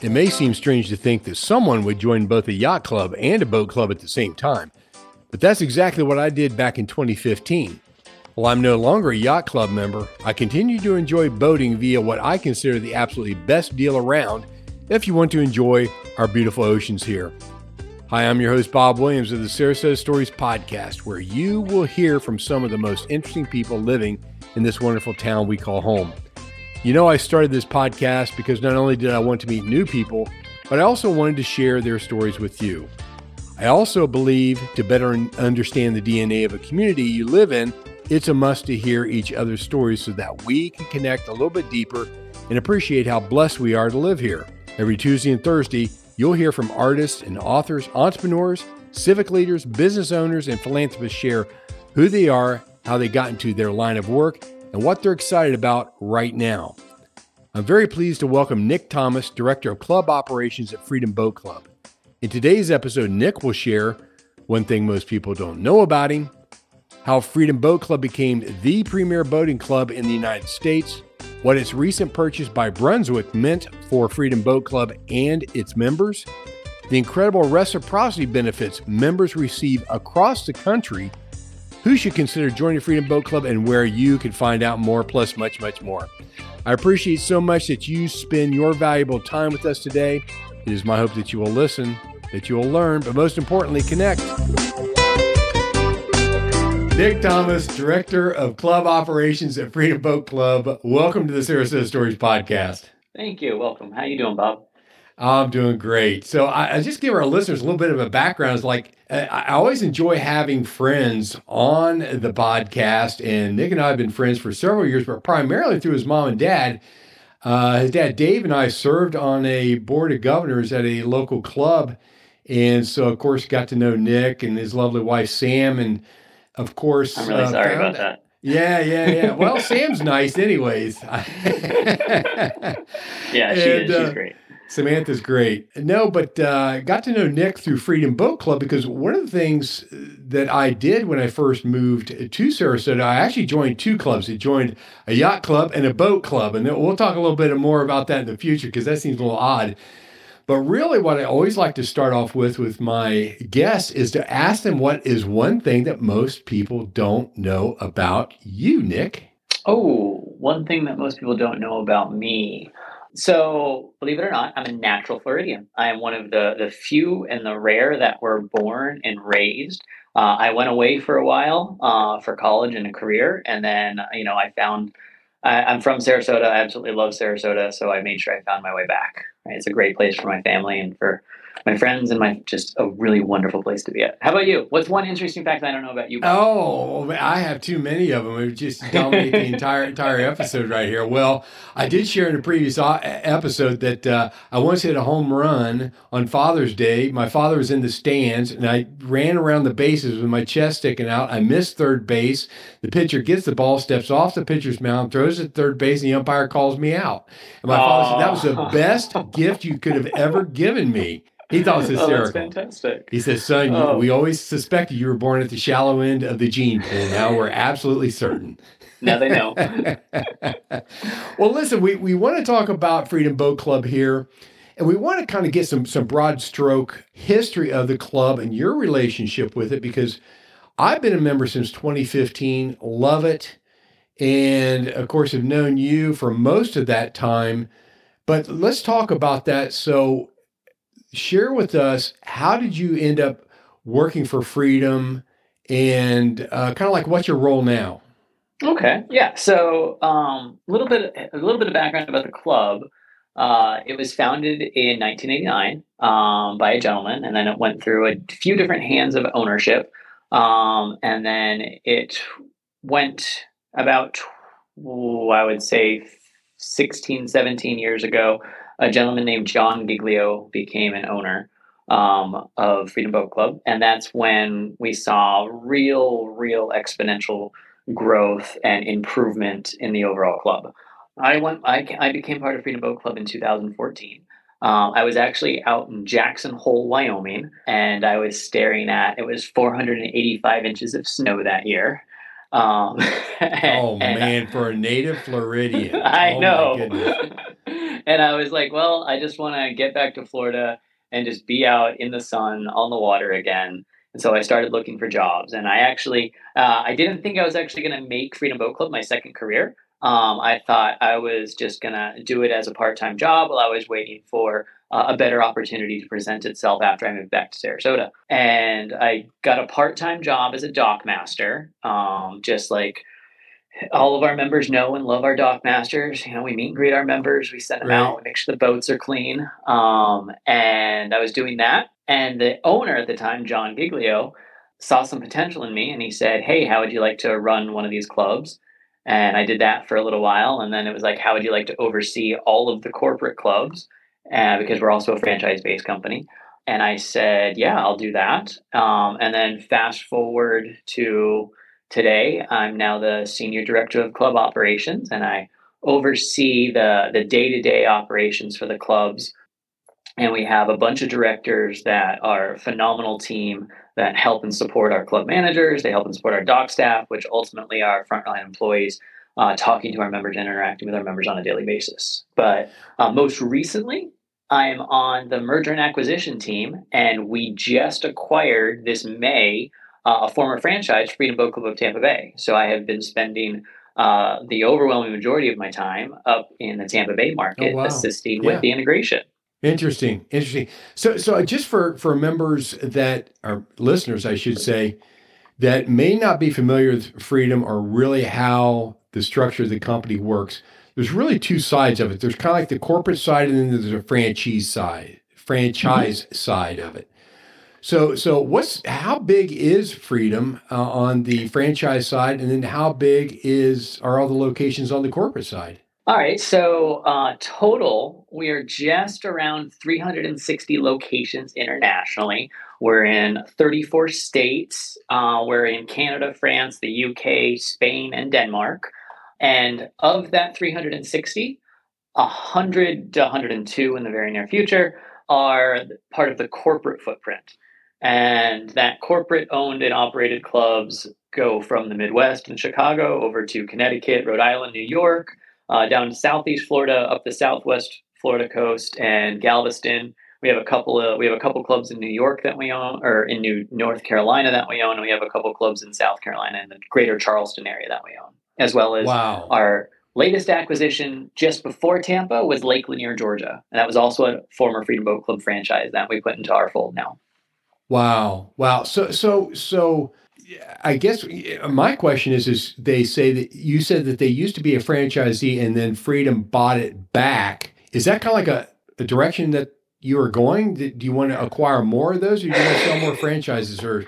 It may seem strange to think that someone would join both a yacht club and a boat club at the same time, but that's exactly what I did back in 2015. While I'm no longer a yacht club member, I continue to enjoy boating via what I consider the absolutely best deal around if you want to enjoy our beautiful oceans here. Hi, I'm your host, Bob Williams of the Sarasota Stories Podcast, where you will hear from some of the most interesting people living in this wonderful town we call home. You know, I started this podcast because not only did I want to meet new people, but I also wanted to share their stories with you. I also believe to better understand the DNA of a community you live in, it's a must to hear each other's stories so that we can connect a little bit deeper and appreciate how blessed we are to live here. Every Tuesday and Thursday, you'll hear from artists and authors, entrepreneurs, civic leaders, business owners, and philanthropists share who they are, how they got into their line of work, and what they're excited about right now. I'm very pleased to welcome Nick Thomas, Director of Club Operations at Freedom Boat Club. In today's episode, Nick will share one thing most people don't know about him, how Freedom Boat Club became the premier boating club in the United States, what its recent purchase by Brunswick meant for Freedom Boat Club and its members, the incredible reciprocity benefits members receive across the country who should consider joining Freedom Boat Club and where you can find out more, plus much, much more. I appreciate so much that you spend your valuable time with us today. It is my hope that you will listen, that you will learn, but most importantly, connect. Nick Thomas, Director of Club Operations at Freedom Boat Club. Welcome to the Sarasota Stories Podcast. Thank you. Welcome. How you doing, Bob? I'm doing great. So I, I, just give our listeners a little bit of a background. It's like I, I always enjoy having friends on the podcast, and Nick and I have been friends for several years, but primarily through his mom and dad. Uh, his dad Dave and I served on a board of governors at a local club, and so of course got to know Nick and his lovely wife Sam, and of course I'm really uh, sorry about that. Yeah, yeah, yeah. Well, Sam's nice, anyways. yeah, she and, is. She's uh, great. Samantha's great. No, but uh, got to know Nick through Freedom Boat Club because one of the things that I did when I first moved to Sarasota, I actually joined two clubs. I joined a yacht club and a boat club. And we'll talk a little bit more about that in the future because that seems a little odd. But really, what I always like to start off with with my guests is to ask them what is one thing that most people don't know about you, Nick. Oh, one thing that most people don't know about me. So, believe it or not, I'm a natural Floridian. I am one of the the few and the rare that were born and raised. Uh, I went away for a while uh, for college and a career, and then you know I found I, I'm from Sarasota. I absolutely love Sarasota, so I made sure I found my way back. Right? It's a great place for my family and for my friends and my just a really wonderful place to be at. How about you? What's one interesting fact I don't know about you? Oh, I have too many of them. It would just dominate the entire entire episode right here. Well, I did share in a previous episode that uh, I once hit a home run on Father's Day. My father was in the stands, and I ran around the bases with my chest sticking out. I missed third base. The pitcher gets the ball, steps off the pitcher's mound, throws it third base, and the umpire calls me out. And my father said that was the best gift you could have ever given me. He thought it was hysterical. Oh, that's fantastic. He says, "Son, oh. we always suspected you were born at the shallow end of the gene pool. Now we're absolutely certain." now they know. well, listen, we, we want to talk about Freedom Boat Club here. And we want to kind of get some some broad stroke history of the club and your relationship with it because I've been a member since 2015, love it. And of course, have known you for most of that time. But let's talk about that. So, share with us how did you end up working for Freedom and uh, kind of like what's your role now? Okay. Yeah. So, um, a little bit, a little bit of background about the club. Uh, it was founded in 1989 um, by a gentleman, and then it went through a few different hands of ownership, um, and then it went about, I would say, 16, 17 years ago. A gentleman named John Giglio became an owner um, of Freedom Boat Club, and that's when we saw real, real exponential growth and improvement in the overall club. I went. I, I became part of Freedom Boat Club in 2014. Um, I was actually out in Jackson Hole, Wyoming, and I was staring at it was 485 inches of snow that year. Um, and, oh man, and, for a native Floridian, I oh, know. and I was like, well, I just want to get back to Florida and just be out in the sun on the water again. And so I started looking for jobs. And I actually, uh, I didn't think I was actually going to make Freedom Boat Club my second career. Um, I thought I was just going to do it as a part time job while I was waiting for uh, a better opportunity to present itself after I moved back to Sarasota. And I got a part time job as a dock master, um, just like all of our members know and love our dock masters. You know, we meet and greet our members, we send them right. out, we make sure the boats are clean. Um, and I was doing that. And the owner at the time, John Giglio, saw some potential in me and he said, Hey, how would you like to run one of these clubs? And I did that for a little while. And then it was like, how would you like to oversee all of the corporate clubs? Uh, because we're also a franchise based company. And I said, yeah, I'll do that. Um, and then fast forward to today, I'm now the senior director of club operations and I oversee the, the day-to-day operations for the clubs and we have a bunch of directors that are a phenomenal team that help and support our club managers. They help and support our dock staff, which ultimately are frontline employees uh, talking to our members and interacting with our members on a daily basis. But uh, most recently, I'm on the merger and acquisition team, and we just acquired this May uh, a former franchise, Freedom Boat Club of Tampa Bay. So I have been spending uh, the overwhelming majority of my time up in the Tampa Bay market, oh, wow. assisting yeah. with the integration. Interesting, interesting. So, so just for for members that are listeners, I should say, that may not be familiar with Freedom or really how the structure of the company works. There's really two sides of it. There's kind of like the corporate side, and then there's a franchise side, franchise mm-hmm. side of it. So, so what's how big is Freedom uh, on the franchise side, and then how big is are all the locations on the corporate side? All right. So, uh, total, we are just around 360 locations internationally. We're in 34 states. Uh, we're in Canada, France, the UK, Spain, and Denmark. And of that 360, 100 to 102 in the very near future are part of the corporate footprint. And that corporate owned and operated clubs go from the Midwest and Chicago over to Connecticut, Rhode Island, New York uh, down to Southeast Florida, up the Southwest Florida coast, and Galveston. We have a couple of we have a couple clubs in New York that we own, or in New North Carolina that we own, and we have a couple clubs in South Carolina and the Greater Charleston area that we own, as well as wow. our latest acquisition just before Tampa was Lake Lanier, Georgia, and that was also a former Freedom Boat Club franchise that we put into our fold now. Wow, wow. So so so I guess uh, my question is: is they say that you said that they used to be a franchisee and then Freedom bought it back. Is that kind of like a, a direction that you are going? Do you want to acquire more of those, or do you want to sell more franchises, or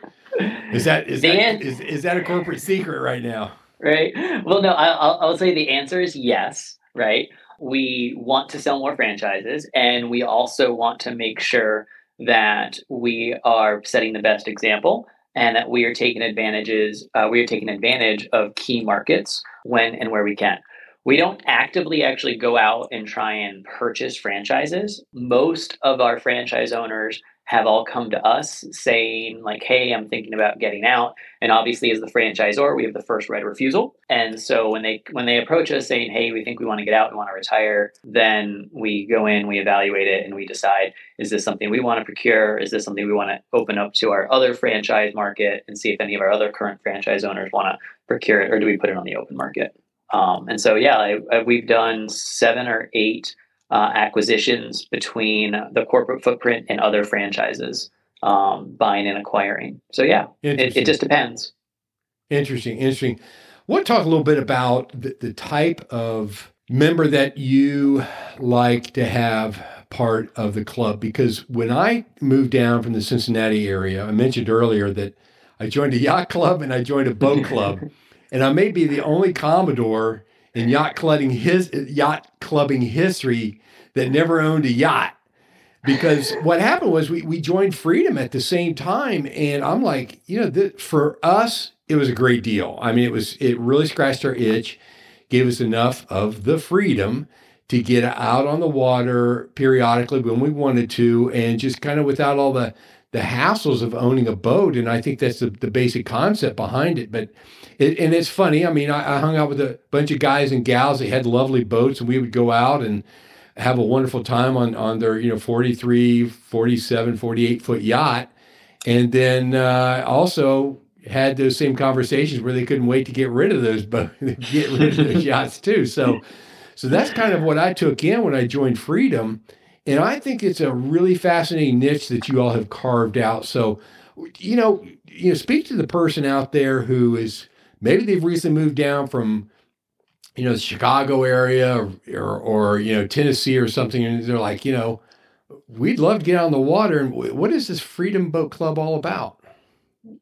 is that is that is, is that a corporate secret right now? Right. Well, no. I'll I'll say the answer is yes. Right. We want to sell more franchises, and we also want to make sure that we are setting the best example and that we are taking advantages uh, we are taking advantage of key markets when and where we can. We don't actively actually go out and try and purchase franchises. Most of our franchise owners have all come to us saying like hey i'm thinking about getting out. And obviously as the franchisor we have the first right of refusal. And so when they when they approach us saying hey we think we want to get out we want to retire then we go in we evaluate it and we decide is this something we want to procure? Is this something we want to open up to our other franchise market and see if any of our other current franchise owners want to procure it or do we put it on the open market? Um, and so yeah I, I, we've done seven or eight uh, acquisitions between the corporate footprint and other franchises um, buying and acquiring. So yeah, it, it, just depends. Interesting, interesting. Want to talk a little bit about the, the type of member that you like to have part of the club? Because when I moved down from the Cincinnati area, I mentioned earlier that I joined a yacht club and I joined a boat club, and I may be the only Commodore in yacht clubbing his yacht clubbing history that never owned a yacht. Because what happened was we we joined Freedom at the same time, and I'm like, you know, th- for us, it was a great deal. I mean, it was it really scratched our itch, gave us enough of the freedom to get out on the water periodically when we wanted to, and just kind of without all the the hassles of owning a boat. And I think that's the, the basic concept behind it. But it, and it's funny. I mean, I, I, hung out with a bunch of guys and gals that had lovely boats, and we would go out and have a wonderful time on on their you know 43, 47, 48 foot yacht, and then uh, also had those same conversations where they couldn't wait to get rid of those boats, get rid of those yachts too. So so that's kind of what I took in when I joined Freedom. And I think it's a really fascinating niche that you all have carved out. So, you know, you know, speak to the person out there who is maybe they've recently moved down from you know the Chicago area or, or, you know Tennessee or something, and they're like, you know, we'd love to get on the water. And what is this Freedom Boat Club all about?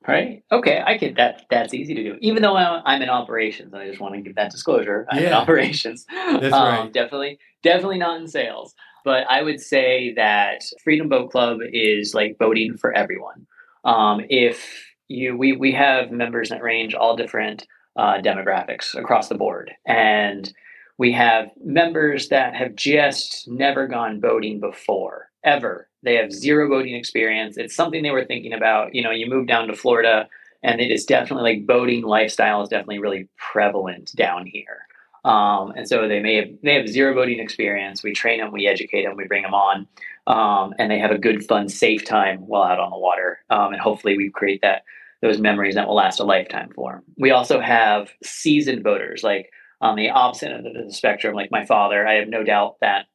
Right. Okay. I can. That that's easy to do. Even though I'm in operations, I just want to give that disclosure. I'm yeah. in operations. That's um, right. Definitely, definitely not in sales. But I would say that Freedom Boat Club is like boating for everyone. Um, if you, we we have members that range all different uh, demographics across the board. And we have members that have just never gone boating before, ever. They have zero boating experience. It's something they were thinking about. You know, you move down to Florida, and it is definitely like boating lifestyle is definitely really prevalent down here. Um, and so they may have they have zero boating experience. We train them, we educate them, we bring them on, um, and they have a good, fun, safe time while out on the water. Um, and hopefully, we create that those memories that will last a lifetime for them. We also have seasoned boaters, like on the opposite end of the spectrum, like my father. I have no doubt that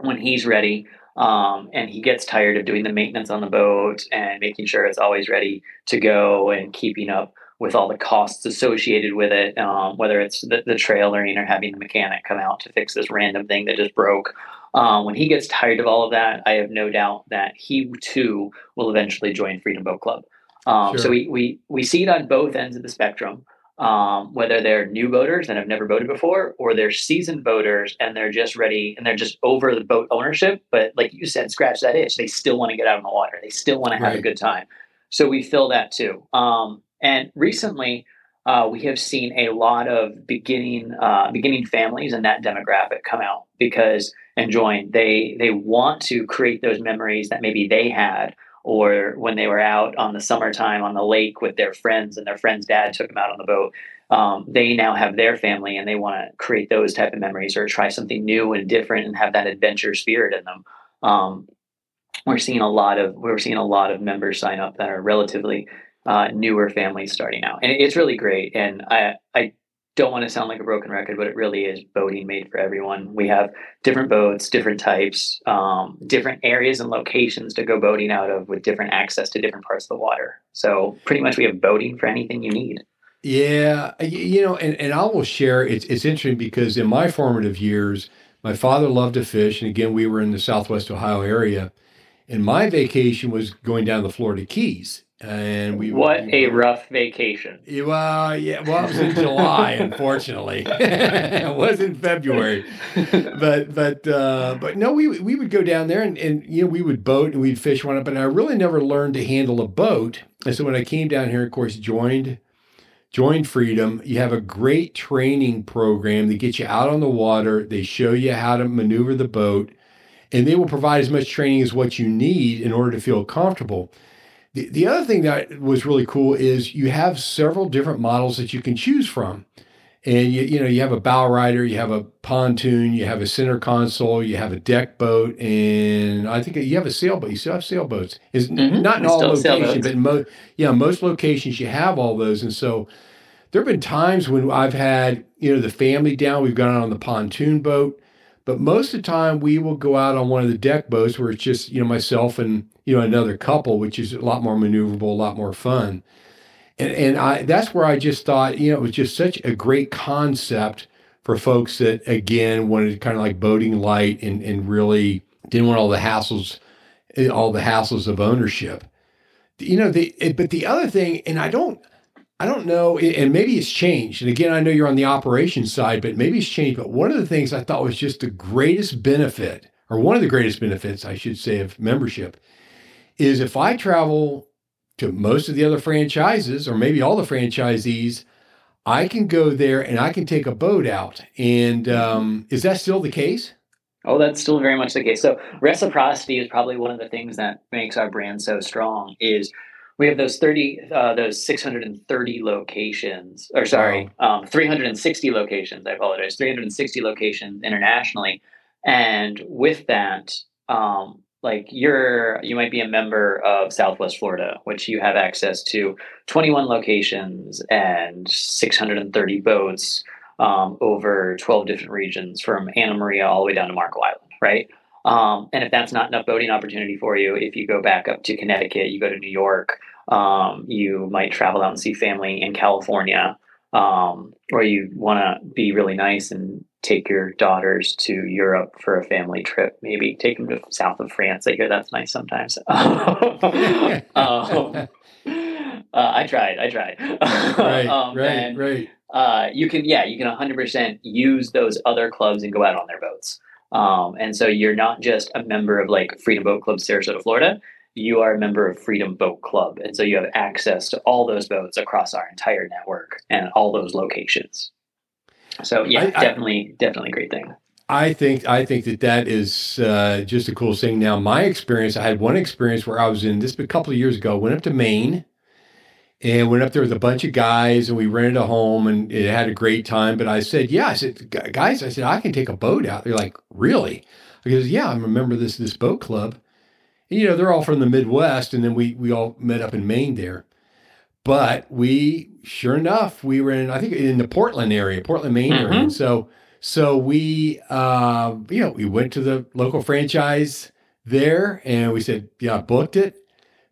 when he's ready um, and he gets tired of doing the maintenance on the boat and making sure it's always ready to go and keeping up with all the costs associated with it, um, whether it's the, the trailering or having the mechanic come out to fix this random thing that just broke. Um, when he gets tired of all of that, I have no doubt that he too will eventually join Freedom Boat Club. Um, sure. So we, we, we see it on both ends of the spectrum, um, whether they're new boaters and have never boated before, or they're seasoned boaters and they're just ready and they're just over the boat ownership. But like you said, scratch that itch. They still want to get out on the water. They still want to have right. a good time. So we fill that too. Um, and recently, uh, we have seen a lot of beginning uh, beginning families in that demographic come out because and join. They they want to create those memories that maybe they had or when they were out on the summertime on the lake with their friends and their friend's dad took them out on the boat um, they now have their family and they want to create those type of memories or try something new and different and have that adventure spirit in them um, we're seeing a lot of we're seeing a lot of members sign up that are relatively uh, newer families starting out and it's really great and i i don't want to sound like a broken record, but it really is boating made for everyone. We have different boats, different types, um, different areas and locations to go boating out of with different access to different parts of the water. So pretty much we have boating for anything you need. Yeah, you know, and, and I will share. It's it's interesting because in my formative years, my father loved to fish, and again, we were in the Southwest Ohio area, and my vacation was going down the Florida Keys and we what we, a rough vacation. Well yeah well it was in july unfortunately. It was in february. But but uh but no we we would go down there and, and you know we would boat and we'd fish one up. And i really never learned to handle a boat. And so when i came down here of course joined joined freedom. You have a great training program that gets you out on the water. They show you how to maneuver the boat. And they will provide as much training as what you need in order to feel comfortable. The, the other thing that was really cool is you have several different models that you can choose from. And you, you know, you have a bow rider, you have a pontoon, you have a center console, you have a deck boat, and I think you have a sailboat. You still have sailboats. Is mm-hmm. not in all locations, but most yeah, most locations you have all those. And so there have been times when I've had, you know, the family down, we've gone on the pontoon boat, but most of the time we will go out on one of the deck boats where it's just, you know, myself and, you know, another couple, which is a lot more maneuverable, a lot more fun. And, and I, that's where I just thought, you know, it was just such a great concept for folks that, again, wanted kind of like boating light and, and really didn't want all the hassles, eh, all the hassles of ownership. You know, the, eh, but the other thing, and I don't, I don't know, and maybe it's changed. And again, I know you're on the operations side, but maybe it's changed. But one of the things I thought was just the greatest benefit, or one of the greatest benefits, I should say, of membership is if I travel to most of the other franchises, or maybe all the franchisees, I can go there and I can take a boat out. And um, is that still the case? Oh, that's still very much the case. So reciprocity is probably one of the things that makes our brand so strong. Is we have those 30 uh, those 630 locations or sorry wow. um, 360 locations i apologize 360 locations internationally and with that um, like you're you might be a member of southwest florida which you have access to 21 locations and 630 boats um, over 12 different regions from anna maria all the way down to marco island right um, and if that's not enough boating opportunity for you, if you go back up to Connecticut, you go to New York, um, you might travel out and see family in California, um, or you want to be really nice and take your daughters to Europe for a family trip. Maybe take them to south of France. I hear that's nice sometimes. um, uh, I tried. I tried. right. Um, right. And, right. Uh, you can, yeah, you can 100% use those other clubs and go out on their boats. Um, and so you're not just a member of like Freedom Boat Club Sarasota, Florida. You are a member of Freedom Boat Club. And so you have access to all those boats across our entire network and all those locations. So yeah, I, definitely, I, definitely great thing. I think I think that that is uh, just a cool thing. Now, my experience, I had one experience where I was in this a couple of years ago. Went up to Maine, and went up there with a bunch of guys and we rented a home and it had a great time. But I said, yeah, I said, guys, I said, I can take a boat out. They're like, really? I goes, yeah, I remember this, this boat club. And, you know, they're all from the Midwest. And then we, we all met up in Maine there. But we, sure enough, we were in, I think in the Portland area, Portland, Maine mm-hmm. area. And so, so we, uh, you know, we went to the local franchise there and we said, yeah, booked it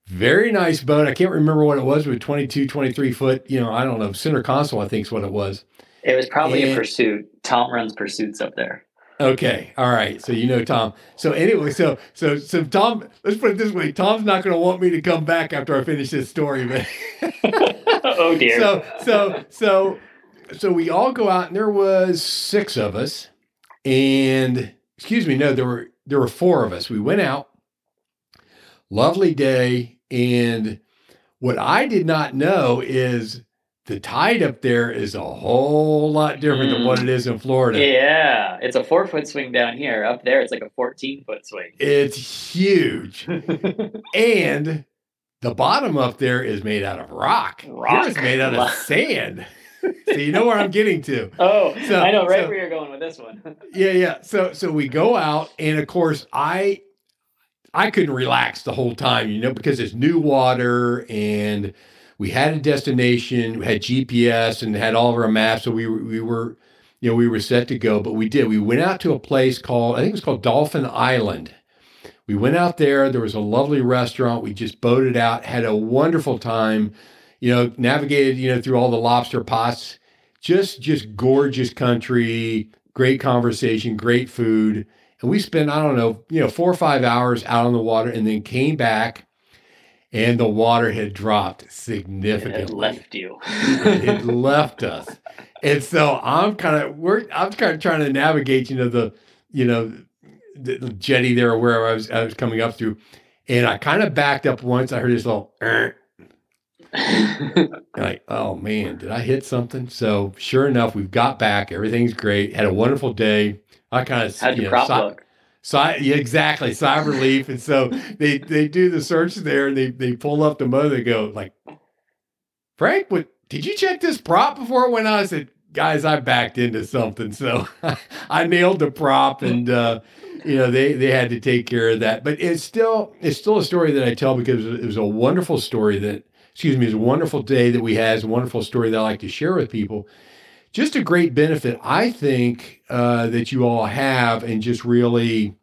very nice boat. I can't remember what it was, but 22, 23 foot, you know, I don't know, center console, I think is what it was. It was probably and, a pursuit. Tom runs pursuits up there. Okay. All right. So you know Tom. So anyway, so so so Tom, let's put it this way. Tom's not gonna want me to come back after I finish this story, but oh dear. So so so so we all go out and there was six of us. And excuse me, no, there were there were four of us. We went out. Lovely day and what I did not know is the tide up there is a whole lot different mm. than what it is in Florida. Yeah, it's a four foot swing down here. Up there, it's like a 14 foot swing. It's huge. and the bottom up there is made out of rock. Rock. Is made out of sand. so you know where I'm getting to. Oh, so, I know right so, where you're going with this one. yeah, yeah. So so we go out, and of course I I couldn't relax the whole time, you know, because it's new water and we had a destination, we had GPS and had all of our maps. So we we were, you know, we were set to go, but we did. We went out to a place called, I think it was called Dolphin Island. We went out there. There was a lovely restaurant. We just boated out, had a wonderful time, you know, navigated, you know, through all the lobster pots. Just, just gorgeous country, great conversation, great food and we spent, I don't know, you know, four or five hours out on the water and then came back and the water had dropped significantly. It left you. it left us. And so I'm kind of we're I'm kind of trying to navigate, you know, the you know the, jetty there or where I was I was coming up through. And I kind of backed up once. I heard this little like, oh man, did I hit something? So sure enough, we've got back. Everything's great. Had a wonderful day. I kind of how'd your know, prop si- look? Cy, yeah, exactly. Cyberleaf. And so they they do the search there and they they pull up the motor. They go like, Frank, what did you check this prop before it went on? I said, guys, I backed into something. So I nailed the prop and uh, you know, they they had to take care of that. But it's still it's still a story that I tell because it was a wonderful story that excuse me, it's a wonderful day that we had. It's a wonderful story that I like to share with people just a great benefit, I think, uh, that you all have, and just really,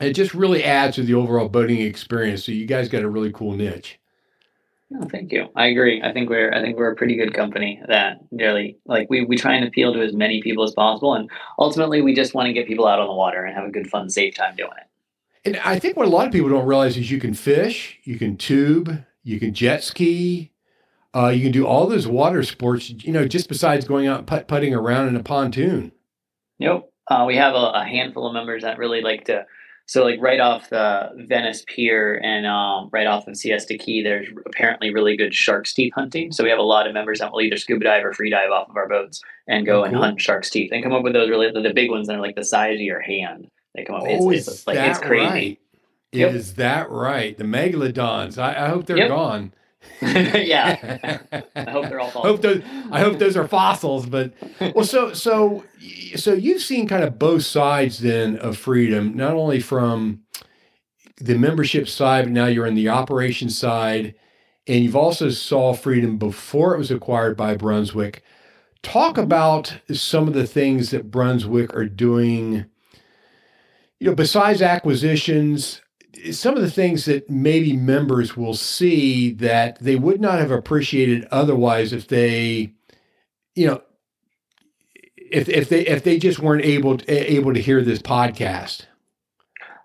it just really adds to the overall boating experience. So you guys got a really cool niche. No, thank you. I agree. I think we're I think we're a pretty good company that really like we we try and appeal to as many people as possible, and ultimately we just want to get people out on the water and have a good, fun, safe time doing it. And I think what a lot of people don't realize is you can fish, you can tube, you can jet ski, uh, you can do all those water sports, you know, just besides going out put putting around in a pontoon. Nope. Uh, we have a, a, handful of members that really like to. So, like right off the Venice Pier and um, right off of Siesta Key, there's apparently really good shark's teeth hunting. So we have a lot of members that will either scuba dive or free dive off of our boats and go oh, and hunt shark's teeth and come up with those really the, the, big ones that are like the size of your hand. They come up. Oh, it's, it's like it's crazy. Right? Yep. Is that right? The megalodons. I, I hope they're yep. gone. yeah. I hope they're all fossils. hope those, I hope those are fossils. But well, so so so you've seen kind of both sides then of freedom, not only from the membership side, but now you're in the operation side, and you've also saw freedom before it was acquired by Brunswick. Talk mm-hmm. about some of the things that Brunswick are doing. You know, besides acquisitions, some of the things that maybe members will see that they would not have appreciated otherwise if they, you know, if if they if they just weren't able to, able to hear this podcast.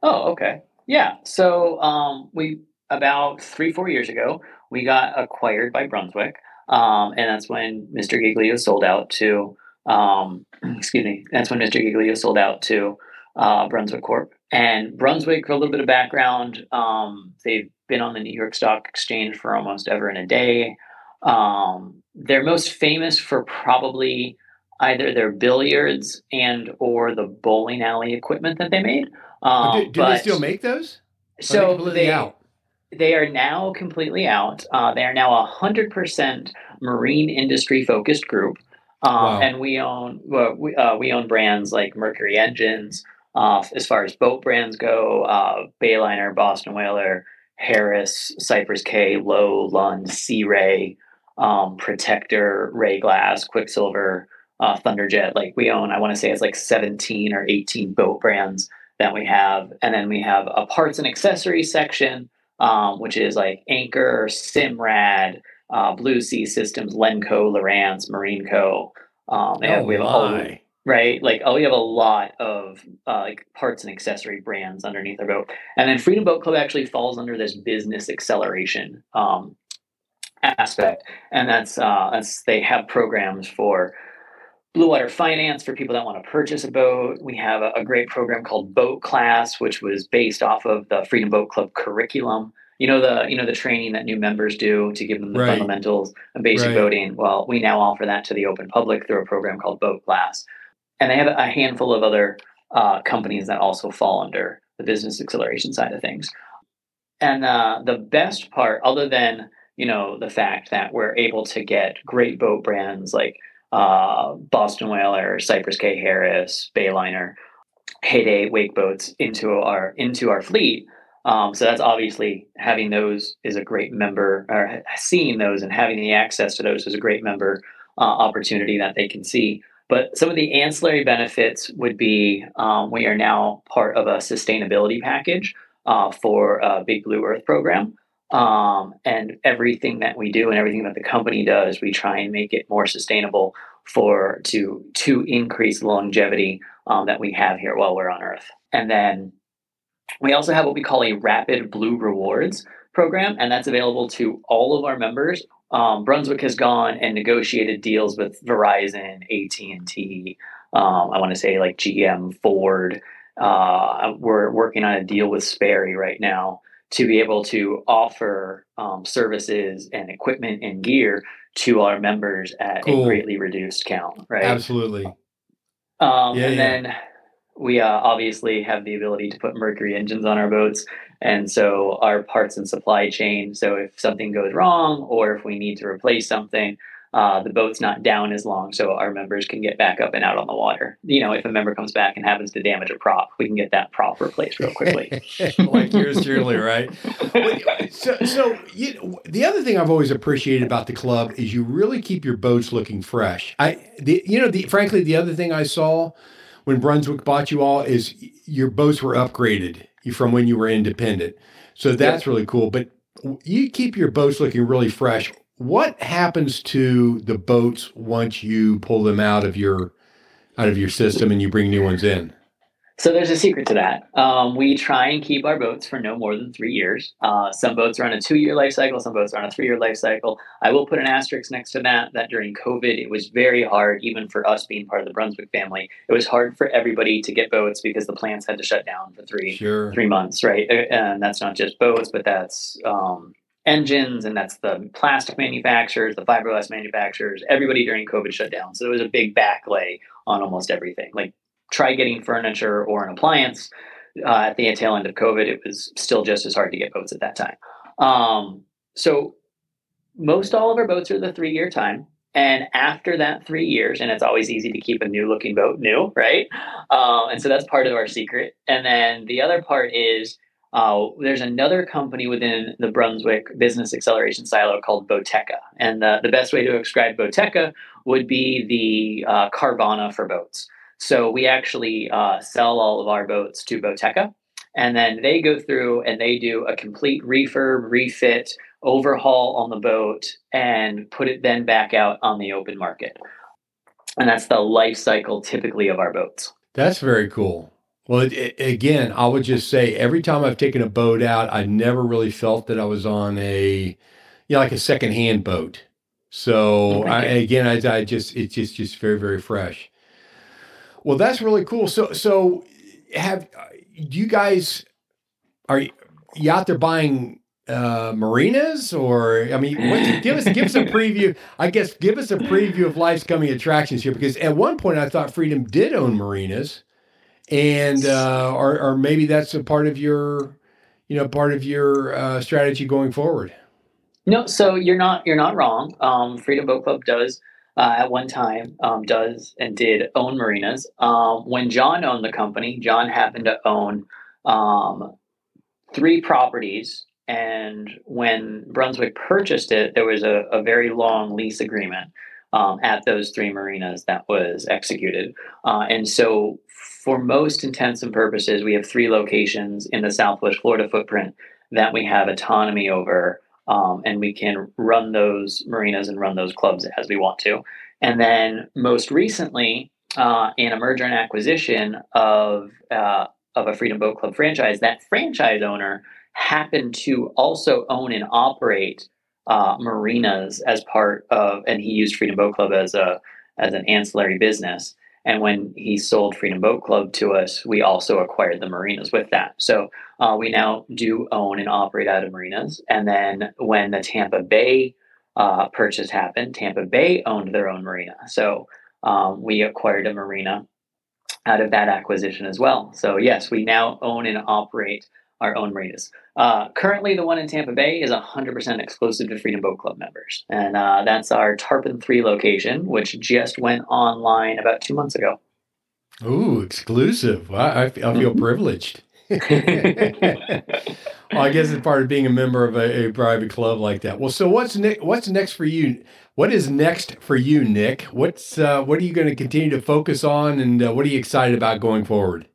Oh, okay. Yeah. So um, we about three four years ago we got acquired by Brunswick, um, and that's when Mr. Giglio sold out to. Um, excuse me. That's when Mr. Giglio sold out to uh, Brunswick Corp. And Brunswick, for a little bit of background, um, they've been on the New York Stock Exchange for almost ever in a day. Um, they're most famous for probably either their billiards and or the bowling alley equipment that they made. Um, do, do but, they still make those? So they, out? they are now completely out. Uh, they are now a hundred percent marine industry focused group, um, wow. and we own well, we, uh, we own brands like Mercury Engines, uh, as far as boat brands go, uh, Bayliner, Boston Whaler, Harris, Cypress Cay, Lowe, Lund, Sea Ray, um, Protector, Rayglass, Quicksilver, uh, Thunderjet. Like we own, I want to say it's like 17 or 18 boat brands that we have. And then we have a parts and accessories section, um, which is like Anchor, Simrad, uh, Blue Sea Systems, Lenco, Lowrance, Marinco. Um, oh, we have my right? Like, oh, we have a lot of uh, like parts and accessory brands underneath our boat, and then Freedom Boat Club actually falls under this business acceleration um, aspect, and that's uh, that's they have programs for blue water finance for people that want to purchase a boat. We have a, a great program called Boat Class, which was based off of the Freedom Boat Club curriculum you know the you know the training that new members do to give them the right. fundamentals of basic right. boating well we now offer that to the open public through a program called boat class and they have a handful of other uh, companies that also fall under the business acceleration side of things. And uh, the best part, other than you know the fact that we're able to get great boat brands like uh, Boston Whaler, Cypress Cay Harris, Bayliner, Heyday wake boats into our into our fleet. Um, so that's obviously having those is a great member, or seeing those and having the access to those is a great member uh, opportunity that they can see. But some of the ancillary benefits would be um, we are now part of a sustainability package uh, for a Big Blue Earth program. Um, and everything that we do and everything that the company does, we try and make it more sustainable for to to increase longevity um, that we have here while we're on Earth. And then we also have what we call a Rapid Blue Rewards program, and that's available to all of our members um, Brunswick has gone and negotiated deals with Verizon, AT and T. Um, I want to say like GM, Ford. Uh, we're working on a deal with Sperry right now to be able to offer um, services and equipment and gear to our members at cool. a greatly reduced count. Right. Absolutely. Um, yeah, and yeah. then we uh, obviously have the ability to put Mercury engines on our boats. And so our parts and supply chain. So if something goes wrong or if we need to replace something, uh, the boat's not down as long, so our members can get back up and out on the water. You know, if a member comes back and happens to damage a prop, we can get that prop replaced real quickly. like yours truly, right? so, so you, the other thing I've always appreciated about the club is you really keep your boats looking fresh. I, the, you know, the frankly, the other thing I saw when Brunswick bought you all is your boats were upgraded from when you were independent. So that's really cool. But you keep your boats looking really fresh what happens to the boats once you pull them out of your out of your system and you bring new ones in? So there's a secret to that. Um, we try and keep our boats for no more than three years. Uh, some boats are on a two-year life cycle. Some boats are on a three-year life cycle. I will put an asterisk next to that. That during COVID, it was very hard, even for us being part of the Brunswick family. It was hard for everybody to get boats because the plants had to shut down for three sure. three months, right? And that's not just boats, but that's um, engines, and that's the plastic manufacturers, the fiberglass manufacturers. Everybody during COVID shut down, so there was a big backlay on almost everything. Like try getting furniture or an appliance uh, at the tail end of COVID. It was still just as hard to get boats at that time. Um, so most all of our boats are the three year time. And after that three years, and it's always easy to keep a new looking boat new, right? Um, and so that's part of our secret. And then the other part is uh, there's another company within the Brunswick business acceleration silo called Boateka. And the, the best way to describe Boateka would be the uh, Carvana for boats. So we actually uh, sell all of our boats to Boateka, And then they go through and they do a complete refurb, refit, overhaul on the boat, and put it then back out on the open market. And that's the life cycle typically of our boats. That's very cool. Well, it, it, again, I would just say every time I've taken a boat out, I never really felt that I was on a, you know, like a secondhand boat. So I, again, I, I just it's just just very very fresh. Well, that's really cool. So so have do you guys are you out there buying uh, marinas or I mean, what, give us give us a preview. I guess give us a preview of life's coming attractions here because at one point I thought Freedom did own marinas and uh, or or maybe that's a part of your you know part of your uh, strategy going forward. No, so you're not you're not wrong. Um, Freedom Boat Club does uh, at one time um, does and did own marinas. Um, when John owned the company, John happened to own um, three properties. And when Brunswick purchased it, there was a, a very long lease agreement um, at those three marinas that was executed. Uh, and so for most intents and purposes, we have three locations in the Southwest Florida footprint that we have autonomy over, um, and we can run those marinas and run those clubs as we want to. And then most recently, uh, in a merger and acquisition of uh, of a Freedom Boat Club franchise, that franchise owner happened to also own and operate uh, marinas as part of, and he used Freedom Boat Club as a as an ancillary business. And when he sold Freedom Boat Club to us, we also acquired the marinas with that. So uh, we now do own and operate out of marinas. And then when the Tampa Bay uh, purchase happened, Tampa Bay owned their own marina. So um, we acquired a marina out of that acquisition as well. So yes, we now own and operate our own marinas. Uh, currently, the one in Tampa Bay is 100% exclusive to Freedom Boat Club members. And uh, that's our Tarpon 3 location, which just went online about two months ago. Ooh, exclusive. I, I feel mm-hmm. privileged. well, I guess it's part of being a member of a, a, private club like that. Well, so what's next? What's next for you? What is next for you, Nick? What's uh, what are you going to continue to focus on, and uh, what are you excited about going forward?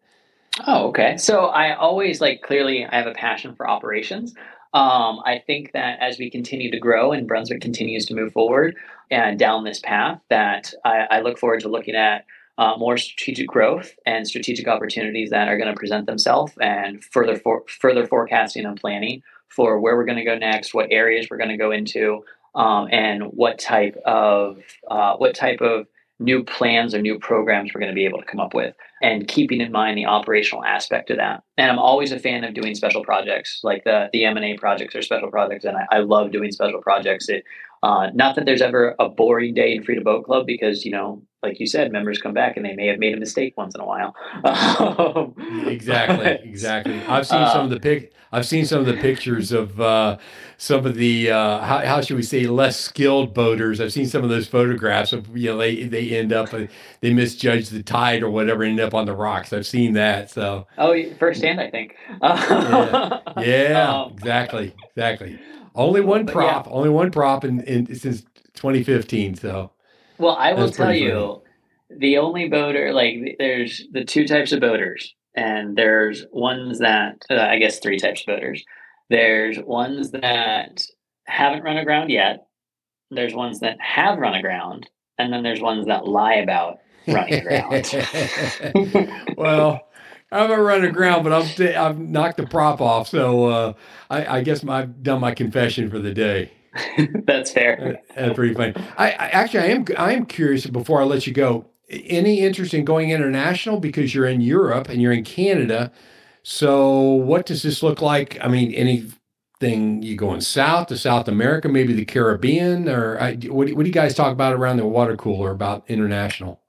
Oh, okay. So I always like clearly I have a passion for operations. Um, I think that as we continue to grow and Brunswick continues to move forward and down this path, that I, I look forward to looking at uh, more strategic growth and strategic opportunities that are going to present themselves and further for, further forecasting and planning for where we're going to go next, what areas we're going to go into, um, and what type of uh, what type of new plans or new programs we're going to be able to come up with and keeping in mind the operational aspect of that. And i'm always a fan of doing special projects like the the m&a projects or special projects and i, I love doing special projects. It Uh, not that there's ever a boring day in Freedom Boat Club because, you know, like you said, members come back and they may have made a mistake once in a while. Um, exactly, exactly. I've seen uh, some of the pic. I've seen some of the pictures of uh, some of the uh, how, how should we say less skilled boaters. I've seen some of those photographs of you know they they end up uh, they misjudge the tide or whatever, end up on the rocks. I've seen that. So oh, firsthand, I think. yeah, yeah um, exactly, exactly. Only one prop, yeah. only one prop in, in since 2015. So well, I will tell you, the only boater like there's the two types of boaters, and there's ones that uh, I guess three types of boaters. There's ones that haven't run aground yet. There's ones that have run aground, and then there's ones that lie about running aground. well, I haven't run aground, but I've I've knocked the prop off, so uh, I, I guess my, I've done my confession for the day. That's fair. That's pretty funny. I, I, actually I am I am curious before I let you go. Any interest in going international because you're in Europe and you're in Canada. So what does this look like? I mean, anything you going south to South America, maybe the Caribbean, or I, what, what do you guys talk about around the water cooler about international?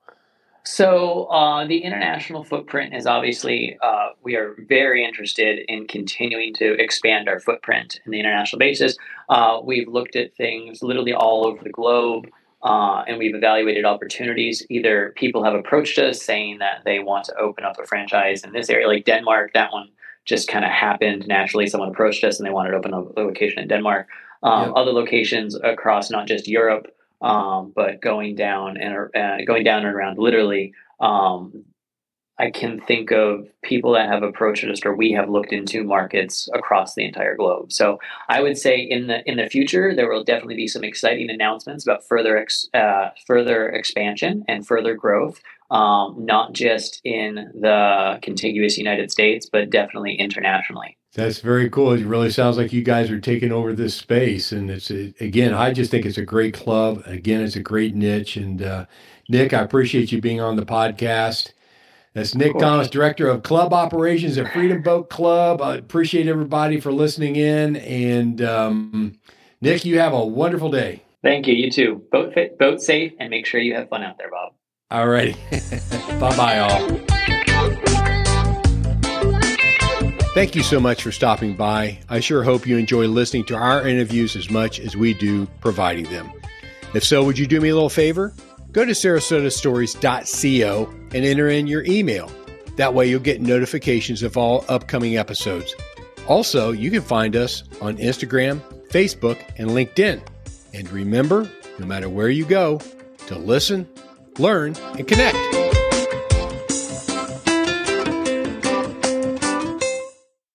So uh, the international footprint is obviously uh, we are very interested in continuing to expand our footprint in the international basis. Uh, we've looked at things literally all over the globe. Uh, and we've evaluated opportunities. Either people have approached us saying that they want to open up a franchise in this area, like Denmark. That one just kind of happened naturally. Someone approached us and they wanted to open up a location in Denmark. Um, yep. Other locations across not just Europe, um, but going down and uh, going down and around literally um, i can think of people that have approached us or we have looked into markets across the entire globe. So i would say in the in the future there will definitely be some exciting announcements about further ex, uh, further expansion and further growth um, not just in the contiguous united states but definitely internationally that's very cool. It really sounds like you guys are taking over this space, and it's again, I just think it's a great club. Again, it's a great niche, and uh, Nick, I appreciate you being on the podcast. That's Nick Thomas, Director of Club Operations at Freedom Boat Club. I appreciate everybody for listening in, and um, Nick, you have a wonderful day. Thank you. You too. Boat fit, boat safe, and make sure you have fun out there, Bob. All righty. bye bye, all. Thank you so much for stopping by. I sure hope you enjoy listening to our interviews as much as we do providing them. If so, would you do me a little favor? Go to sarasotastories.co and enter in your email. That way you'll get notifications of all upcoming episodes. Also, you can find us on Instagram, Facebook, and LinkedIn. And remember, no matter where you go, to listen, learn, and connect.